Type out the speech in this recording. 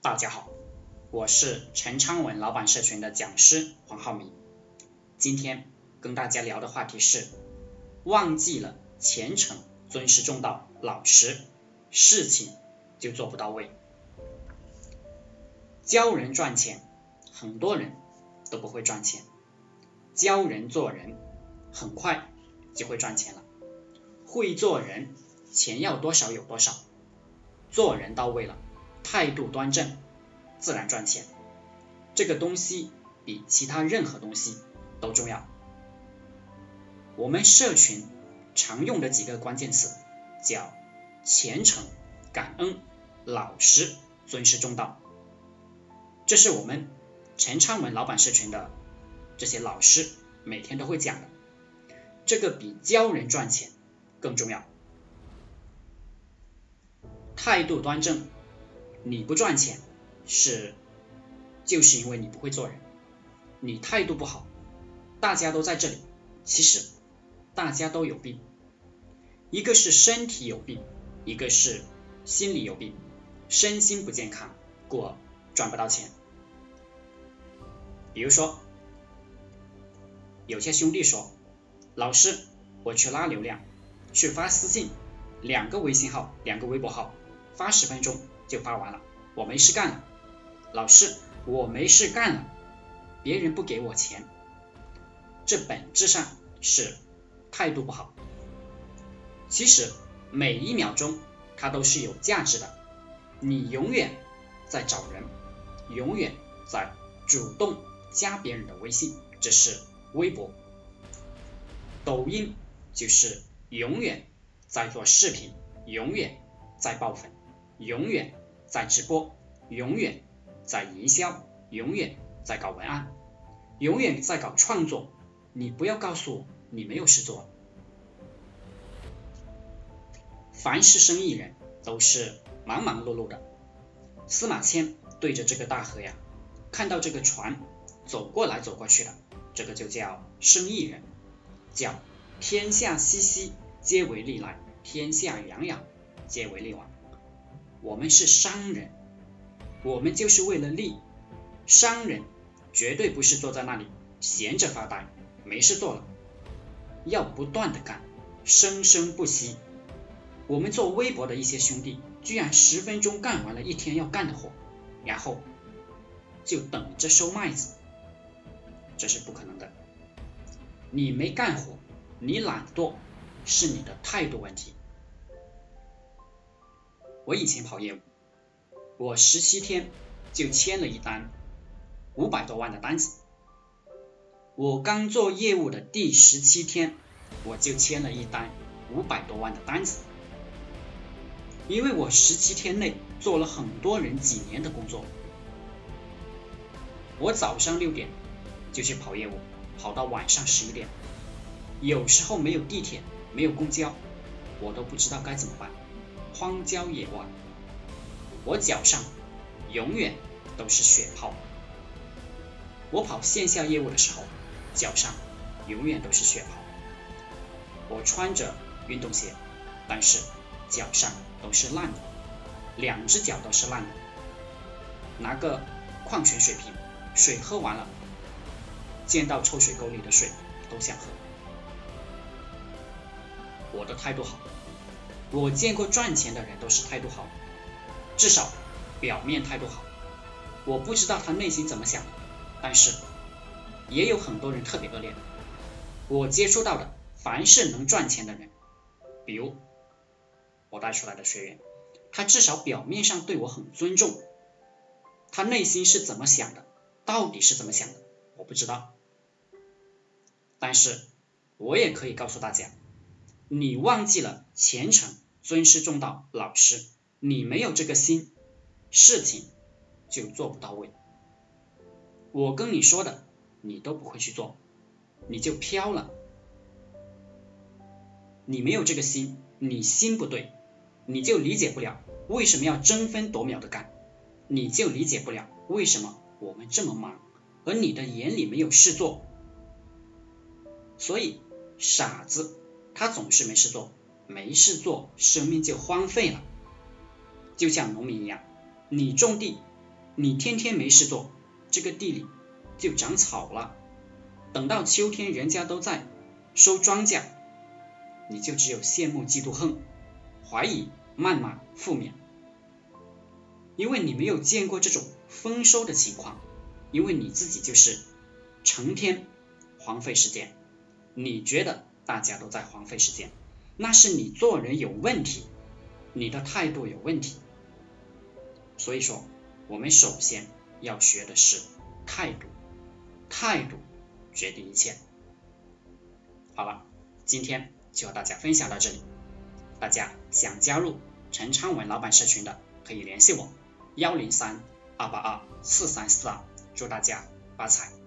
大家好，我是陈昌文老板社群的讲师黄浩明。今天跟大家聊的话题是：忘记了虔诚、尊师重道、老实，事情就做不到位。教人赚钱，很多人都不会赚钱；教人做人，很快就会赚钱了。会做人，钱要多少有多少，做人到位了。态度端正，自然赚钱。这个东西比其他任何东西都重要。我们社群常用的几个关键词叫虔诚、感恩、老实、尊师重道。这是我们陈昌文老板社群的这些老师每天都会讲的。这个比教人赚钱更重要。态度端正。你不赚钱是，就是因为你不会做人，你态度不好，大家都在这里，其实大家都有病，一个是身体有病，一个是心理有病，身心不健康，故而赚不到钱。比如说，有些兄弟说，老师，我去拉流量，去发私信，两个微信号，两个微博号，发十分钟。就发完了，我没事干了。老师，我没事干了，别人不给我钱，这本质上是态度不好。其实每一秒钟它都是有价值的，你永远在找人，永远在主动加别人的微信，这是微博。抖音就是永远在做视频，永远在爆粉。永远在直播，永远在营销，永远在搞文案，永远在搞创作。你不要告诉我你没有事做。凡是生意人都是忙忙碌碌的。司马迁对着这个大河呀，看到这个船走过来走过去的，这个就叫生意人，叫天下熙熙，皆为利来；天下攘攘，皆为利往。我们是商人，我们就是为了利。商人绝对不是坐在那里闲着发呆，没事做了，要不断的干，生生不息。我们做微博的一些兄弟，居然十分钟干完了一天要干的活，然后就等着收麦子，这是不可能的。你没干活，你懒惰，是你的态度问题。我以前跑业务，我十七天就签了一单五百多万的单子。我刚做业务的第十七天，我就签了一单五百多万的单子。因为我十七天内做了很多人几年的工作。我早上六点就去跑业务，跑到晚上十一点，有时候没有地铁，没有公交，我都不知道该怎么办。荒郊野外，我脚上永远都是血泡。我跑线下业务的时候，脚上永远都是血泡。我穿着运动鞋，但是脚上都是烂的，两只脚都是烂的。拿个矿泉水瓶，水喝完了，见到臭水沟里的水都想喝。我的态度好。我见过赚钱的人都是态度好，至少表面态度好。我不知道他内心怎么想，但是也有很多人特别恶劣。我接触到的凡是能赚钱的人，比如我带出来的学员，他至少表面上对我很尊重，他内心是怎么想的，到底是怎么想的，我不知道。但是我也可以告诉大家。你忘记了虔诚、尊师重道、老师，你没有这个心，事情就做不到位。我跟你说的，你都不会去做，你就飘了。你没有这个心，你心不对，你就理解不了为什么要争分夺秒的干，你就理解不了为什么我们这么忙，而你的眼里没有事做。所以，傻子。他总是没事做，没事做，生命就荒废了。就像农民一样，你种地，你天天没事做，这个地里就长草了。等到秋天，人家都在收庄稼，你就只有羡慕、嫉妒、恨、怀疑、谩骂、负面，因为你没有见过这种丰收的情况，因为你自己就是成天荒废时间。你觉得大家都在荒废时间，那是你做人有问题，你的态度有问题。所以说，我们首先要学的是态度，态度。决定一切。好了，今天就和大家分享到这里。大家想加入陈昌文老板社群的，可以联系我：幺零三二八二四三四二。祝大家发财！